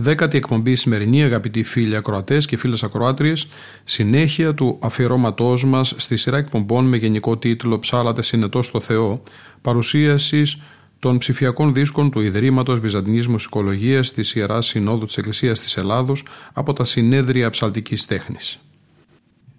Δέκατη εκπομπή σημερινή, αγαπητοί φίλοι ακροατές και φίλες ακροάτριες, συνέχεια του αφιερώματός μας στη σειρά εκπομπών με γενικό τίτλο Ψάλατε συνετός στο Θεό, παρουσίασης των ψηφιακών δίσκων του Ιδρύματος Βυζαντινής Μουσικολογίας της Ιεράς Συνόδου της Εκκλησίας της Ελλάδος από τα Συνέδρια Ψαλτικής Τέχνης.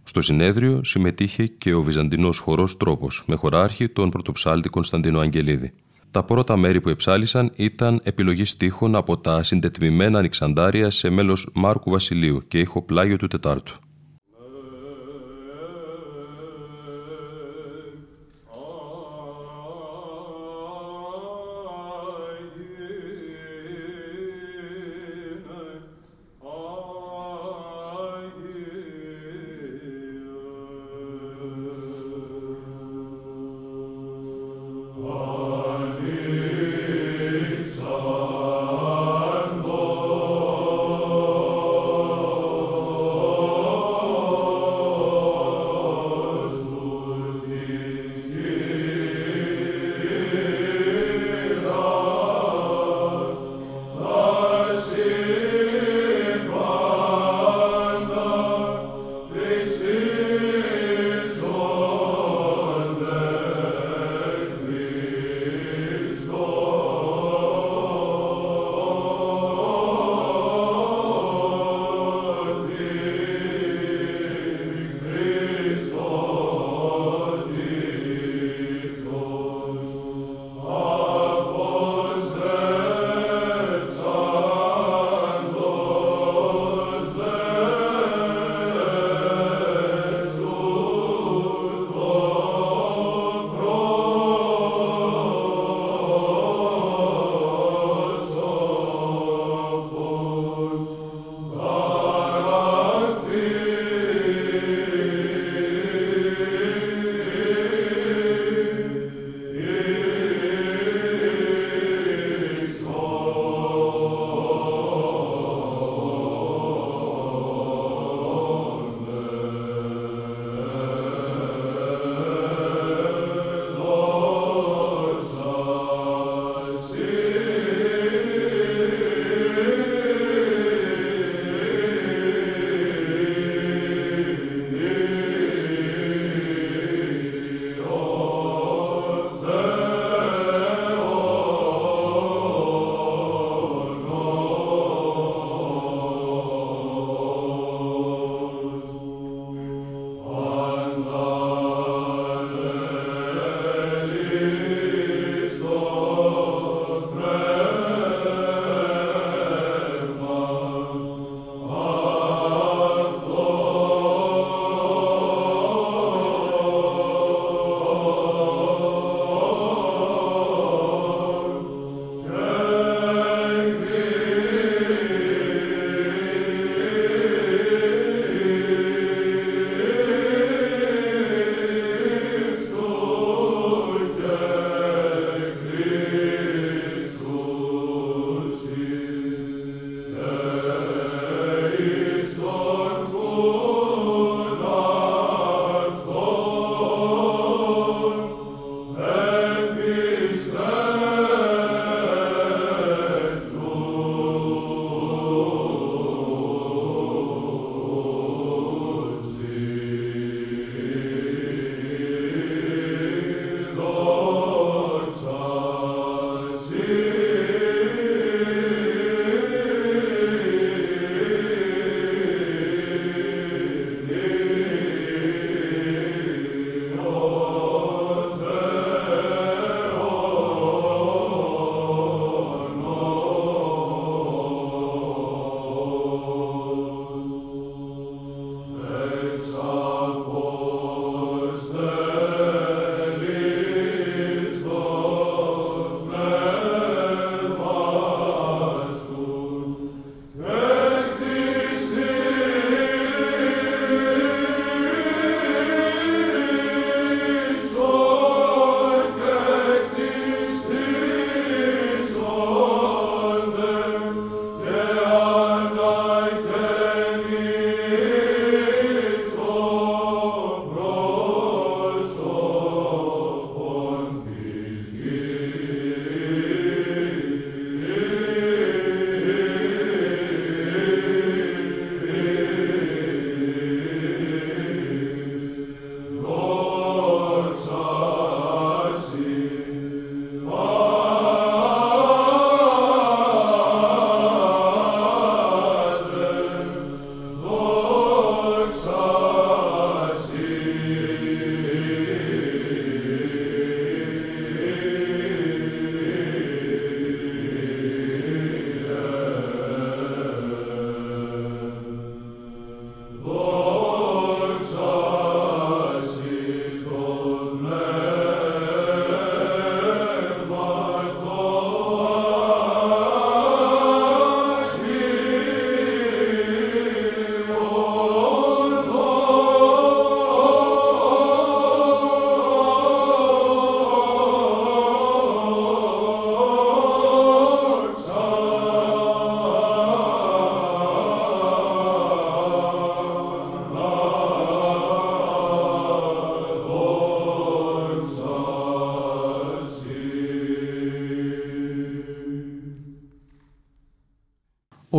Στο συνέδριο συμμετείχε και ο Βυζαντινός χορός Τρόπος με χωράρχη τον πρωτοψάλτη Κωνσταντίνο Αγγελίδη. Τα πρώτα μέρη που εψάλισαν ήταν επιλογή στίχων από τα συντετμημένα Ανοιξαντάρια σε μέλος Μάρκου Βασιλείου και ήχο πλάγιο του Τετάρτου.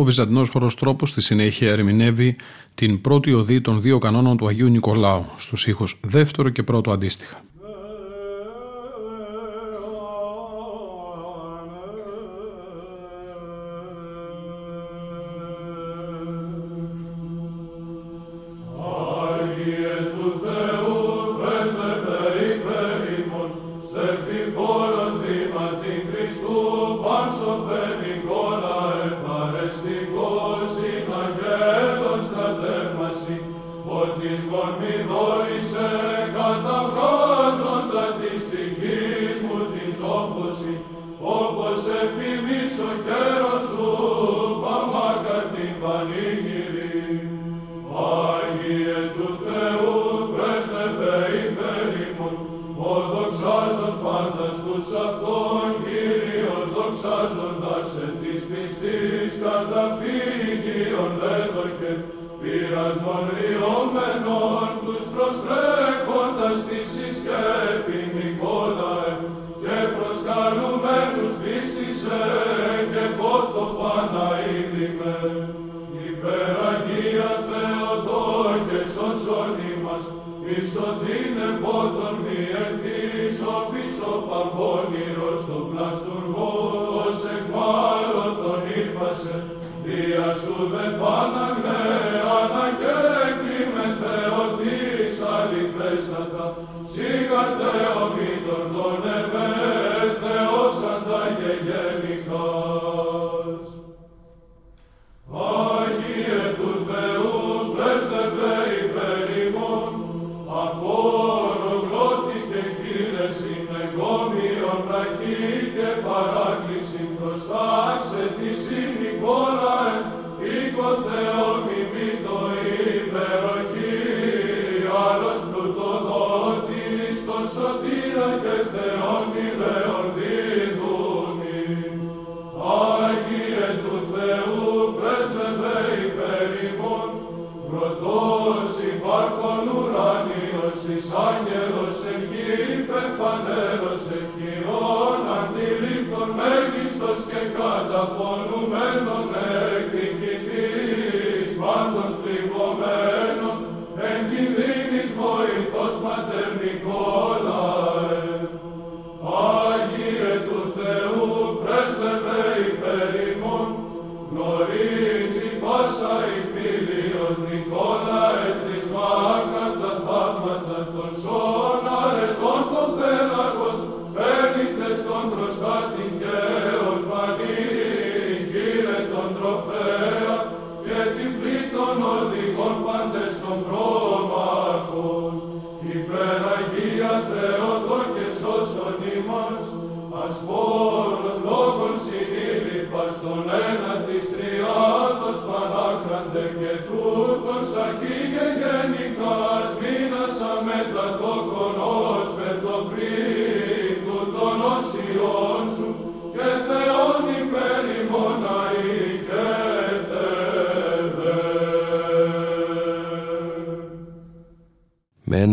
Ο Βυζαντινός χορός τρόπος στη συνέχεια ερμηνεύει την πρώτη οδή των δύο κανόνων του Αγίου Νικολάου στους ήχους δεύτερο και πρώτο αντίστοιχα. Με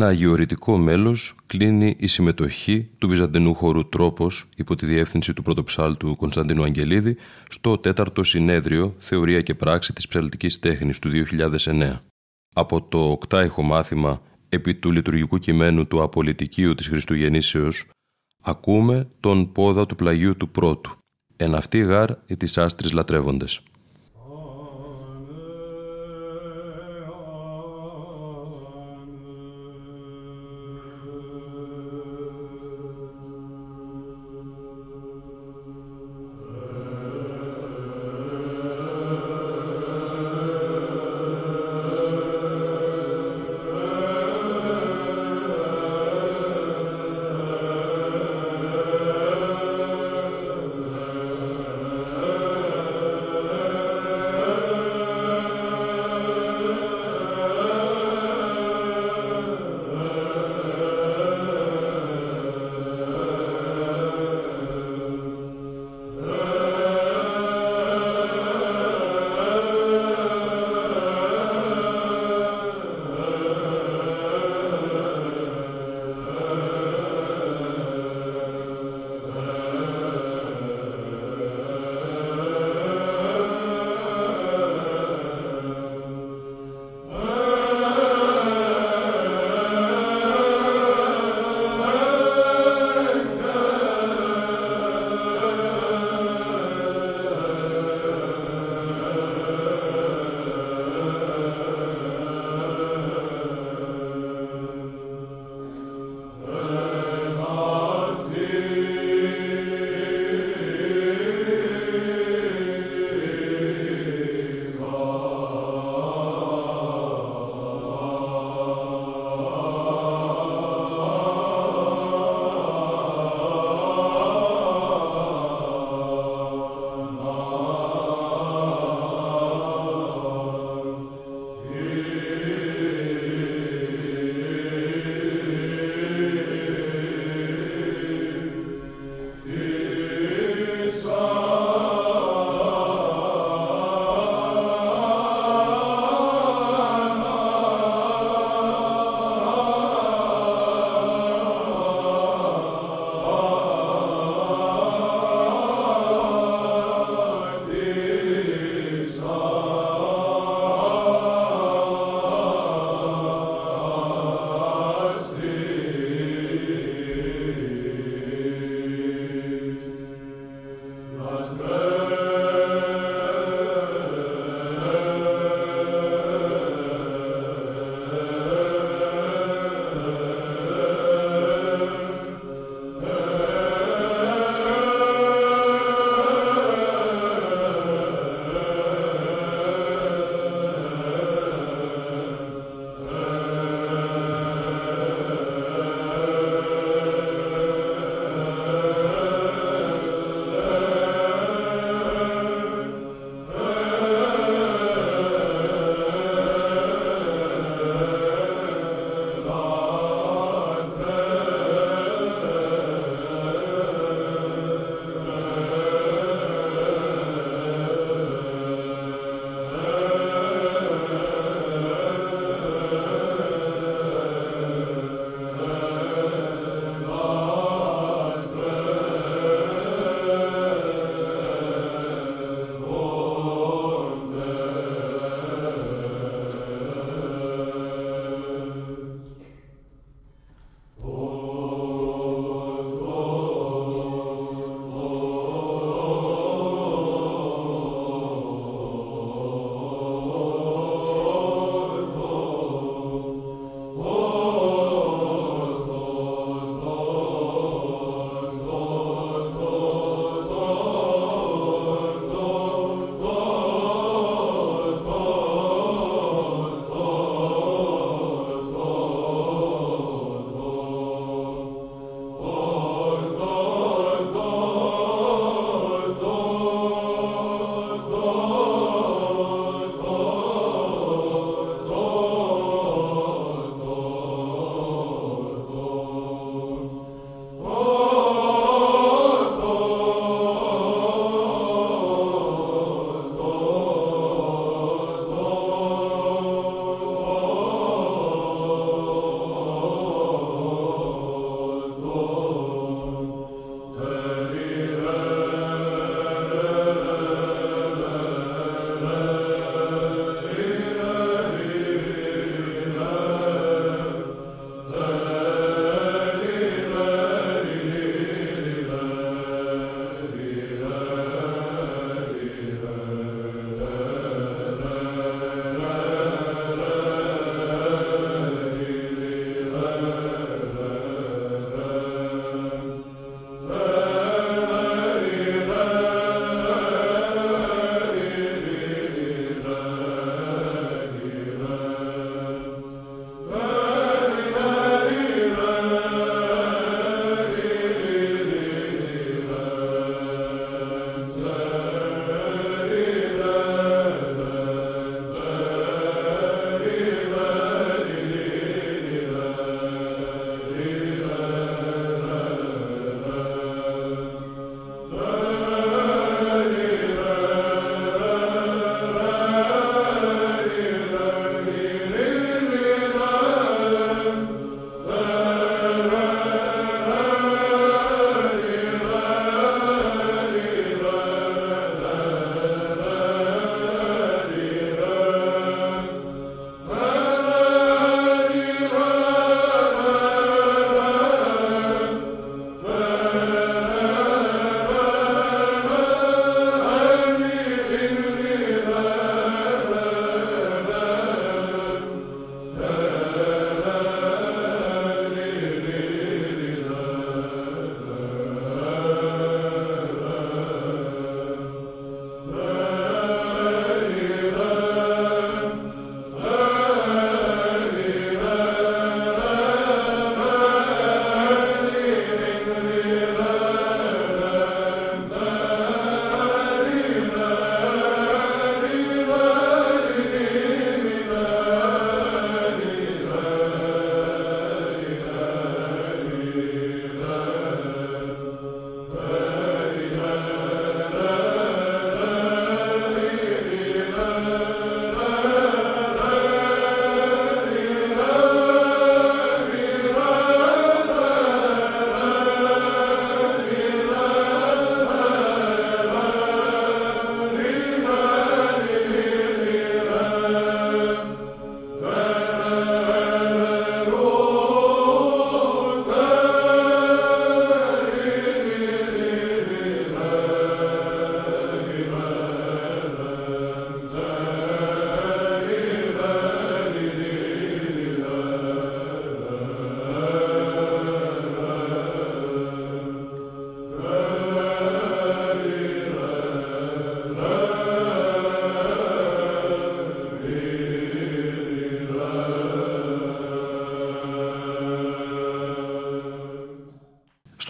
ένα αγιορητικό μέλος κλείνει η συμμετοχή του Βυζαντινού χώρου Τρόπος υπό τη διεύθυνση του πρωτοψάλτου Κωνσταντίνου Αγγελίδη στο τέταρτο συνέδριο Θεωρία και Πράξη της Ψαλτικής Τέχνης του 2009. Από το οκτάιχο μάθημα επί του λειτουργικού κειμένου του Απολυτικίου της Χριστουγεννήσεως ακούμε τον πόδα του πλαγιού του πρώτου «Εν αυτή γάρ οι της άστρης λατρεύοντες».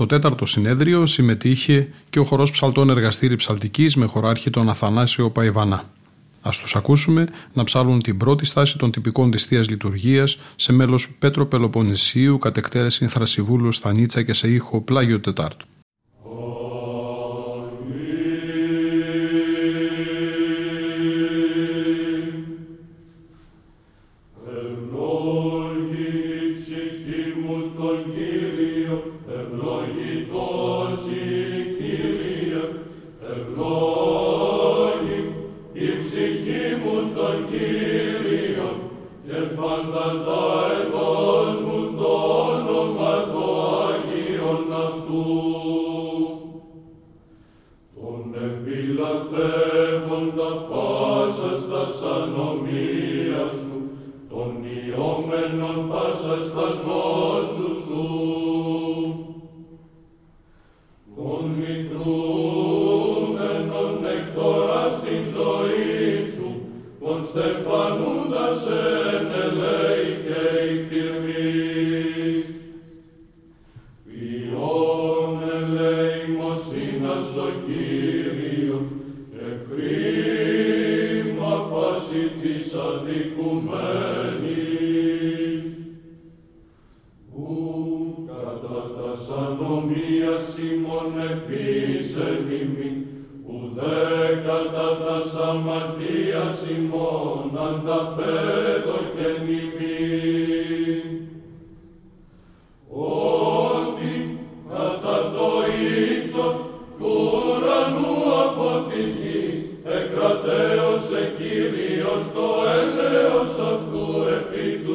Στο τέταρτο συνέδριο συμμετείχε και ο χορός ψαλτών εργαστήρι ψαλτικής με χωράρχη τον Αθανάσιο Παϊβανά. Ας τους ακούσουμε να ψάλουν την πρώτη στάση των τυπικών της Θείας Λειτουργίας σε μέλος Πέτρο Πελοποννησίου κατ' εκτέρεση Θρασιβούλου στα Νίτσα και σε ήχο Πλάγιο Τετάρτου.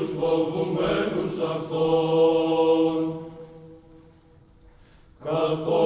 τους φοβουμένους Αυτόν. Καθώς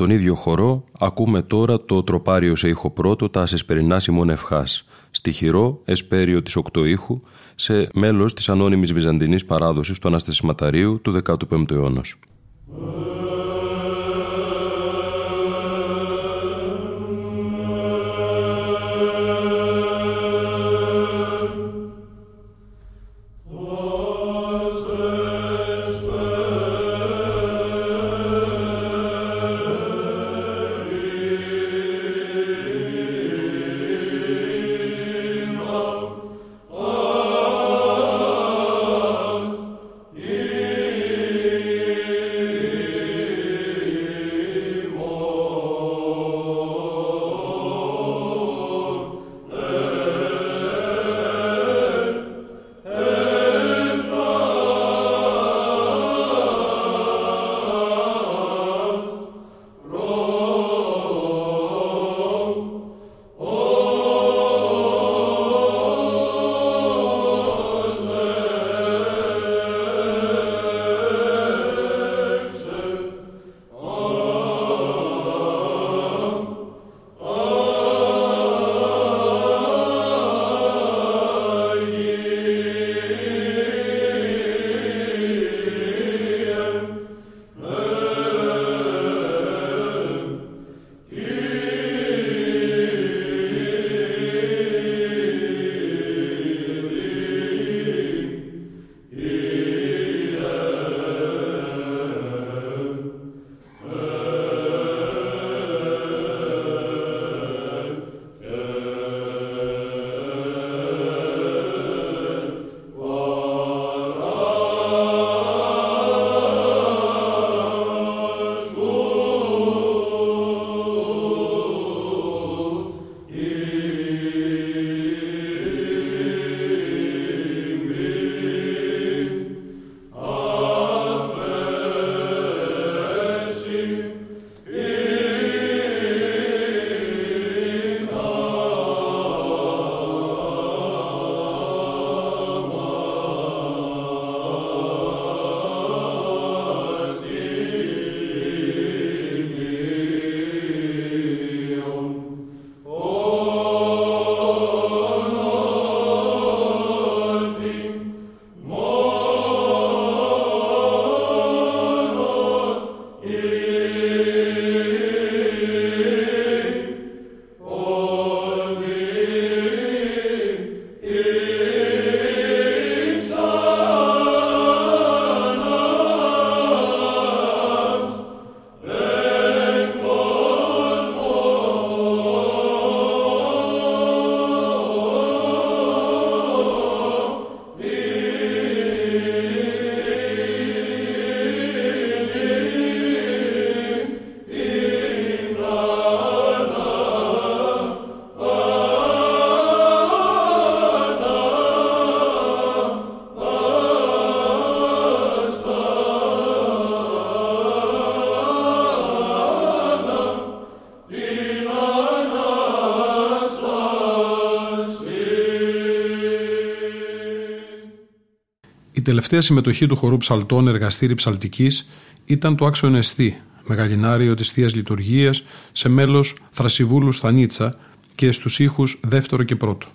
τον ίδιο χορό ακούμε τώρα το τροπάριο σε ήχο πρώτο τα εσπερινά Σιμών Ευχάς, στοιχειρό εσπέριο της οκτωήχου σε μέλος της ανώνυμης βυζαντινής παράδοσης του Αναστασιματαρίου του 15ου αιώνα. Τελευταία συμμετοχή του χορού ψαλτών εργαστήρι ψαλτικής ήταν το άξιο Εστί, μεγαλινάριο της Θείας Λειτουργίας, σε μέλος Θρασιβούλου Στανίτσα και στους ήχους δεύτερο και πρώτο.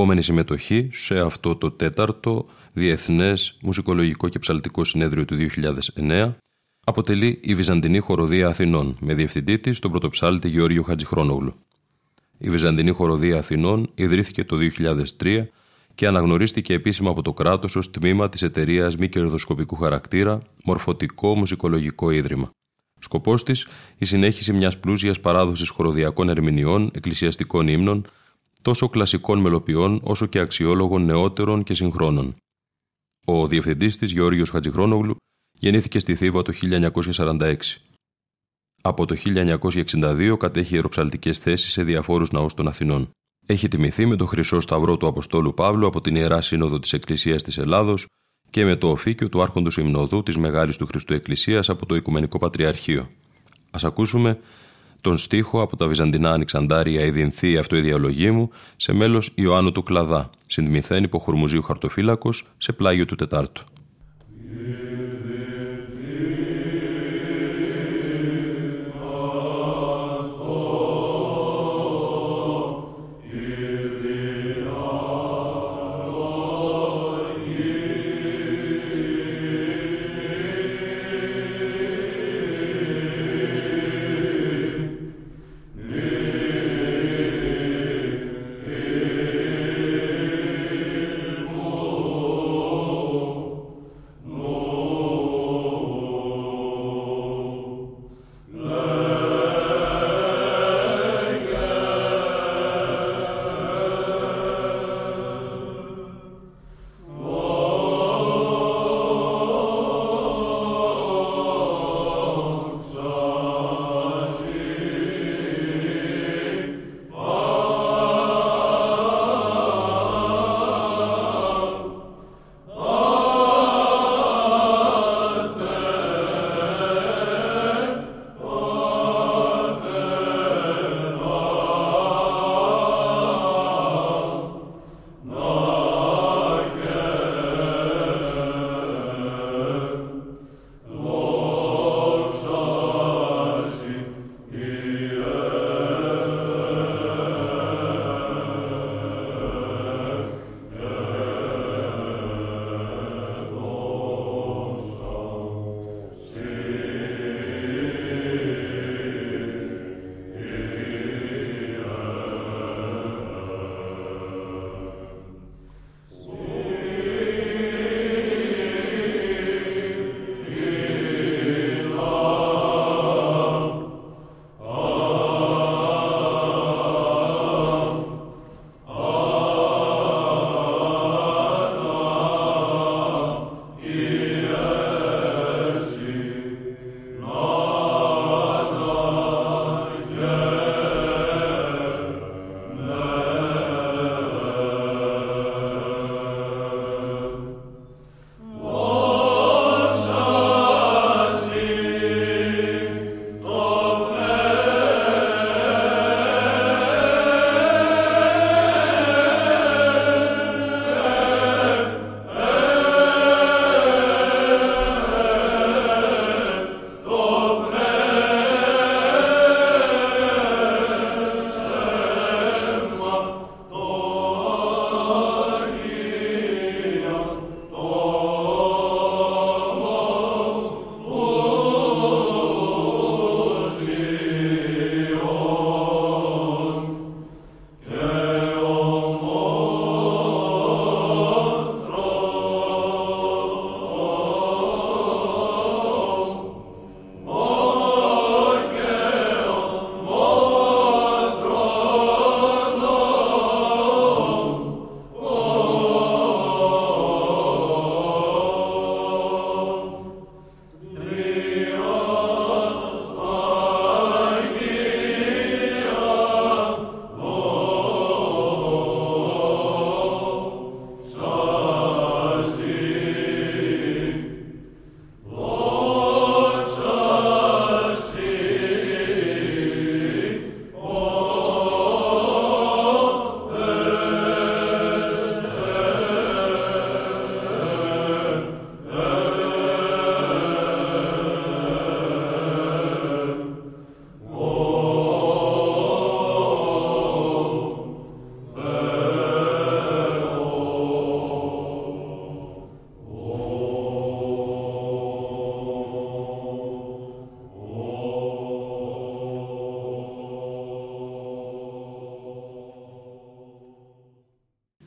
Επόμενη συμμετοχή σε αυτό το τέταρτο Διεθνές Μουσικολογικό και Ψαλτικό Συνέδριο του 2009 αποτελεί η Βυζαντινή Χοροδία Αθηνών με διευθυντή της τον πρωτοψάλτη Γεώργιο Χατζηχρόνογλου. Η Βυζαντινή Χοροδία Αθηνών ιδρύθηκε το 2003 και αναγνωρίστηκε επίσημα από το κράτος ως τμήμα της εταιρείας μη κερδοσκοπικού χαρακτήρα Μορφωτικό Μουσικολογικό Ίδρυμα. Σκοπός της η συνέχιση μιας πλούσιας παράδοσης χοροδιακών ερμηνεών, εκκλησιαστικών ύμνων, τόσο κλασικών μελοποιών όσο και αξιόλογων νεότερων και συγχρόνων. Ο διευθυντής της Γεώργιος Χατζηχρόνογλου γεννήθηκε στη Θήβα το 1946. Από το 1962 κατέχει ιεροψαλτικές θέσεις σε διαφόρους ναούς των Αθηνών. Έχει τιμηθεί με το Χρυσό Σταυρό του Αποστόλου Παύλου από την Ιερά Σύνοδο της Εκκλησίας της Ελλάδος και με το οφίκιο του Άρχοντος Υμνοδού της Μεγάλης του Χριστού Εκκλησίας από το Οικουμενικό Πατριαρχείο. Ας ακούσουμε τον στίχο από τα Βυζαντινά Ανοιξαντάρια η Δινθή αυτοειδιαλογή μου σε μέλος Ιωάννου του Κλαδά, συντμηθέν υπό Χουρμουζίου Χαρτοφύλακος σε πλάγιο του Τετάρτου.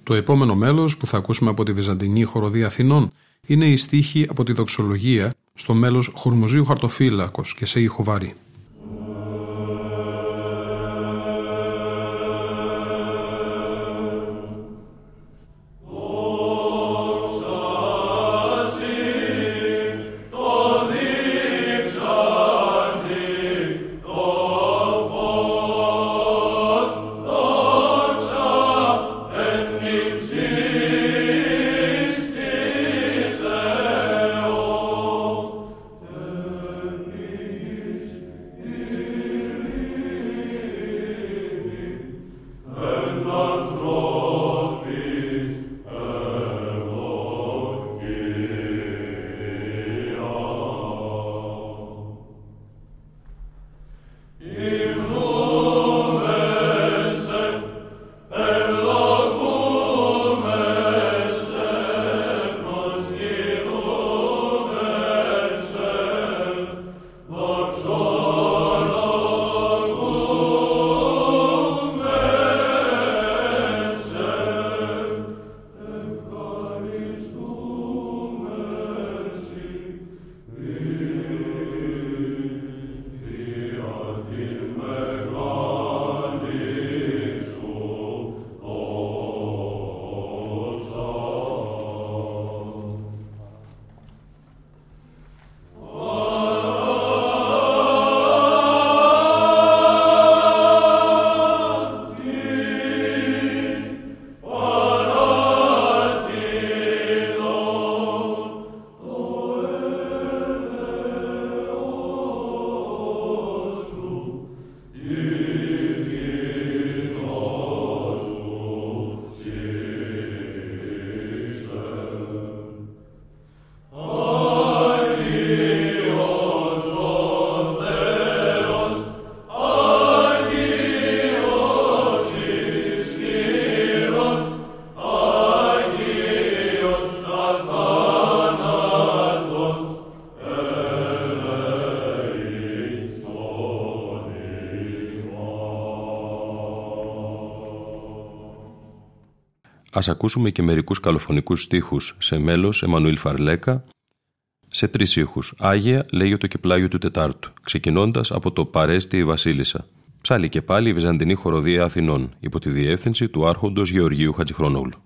Το επόμενο μέλος που θα ακούσουμε από τη Βυζαντινή Χοροδία Αθηνών είναι η στίχη από τη δοξολογία στο μέλος Χουρμουζίου Χαρτοφύλακος και σε ήχο Ας ακούσουμε και μερικούς καλοφωνικούς στίχους σε μέλος Εμμανουήλ Φαρλέκα σε τρεις ήχους. Άγια λέγει το κεπλάγιο του Τετάρτου, ξεκινώντας από το Παρέστη η Βασίλισσα. Ψάλει και πάλι η Βυζαντινή Χοροδία Αθηνών, υπό τη διεύθυνση του Άρχοντος Γεωργίου Χατζηχρονόγλου.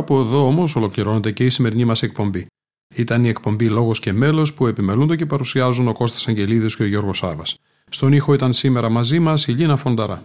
Κάπου εδώ όμως ολοκληρώνεται και η σημερινή μας εκπομπή. Ήταν η εκπομπή Λόγος και Μέλος που επιμελούνται και παρουσιάζουν ο Κώστας Αγγελίδης και ο Γιώργος Σάβας. Στον ήχο ήταν σήμερα μαζί μας η Λίνα Φονταρά.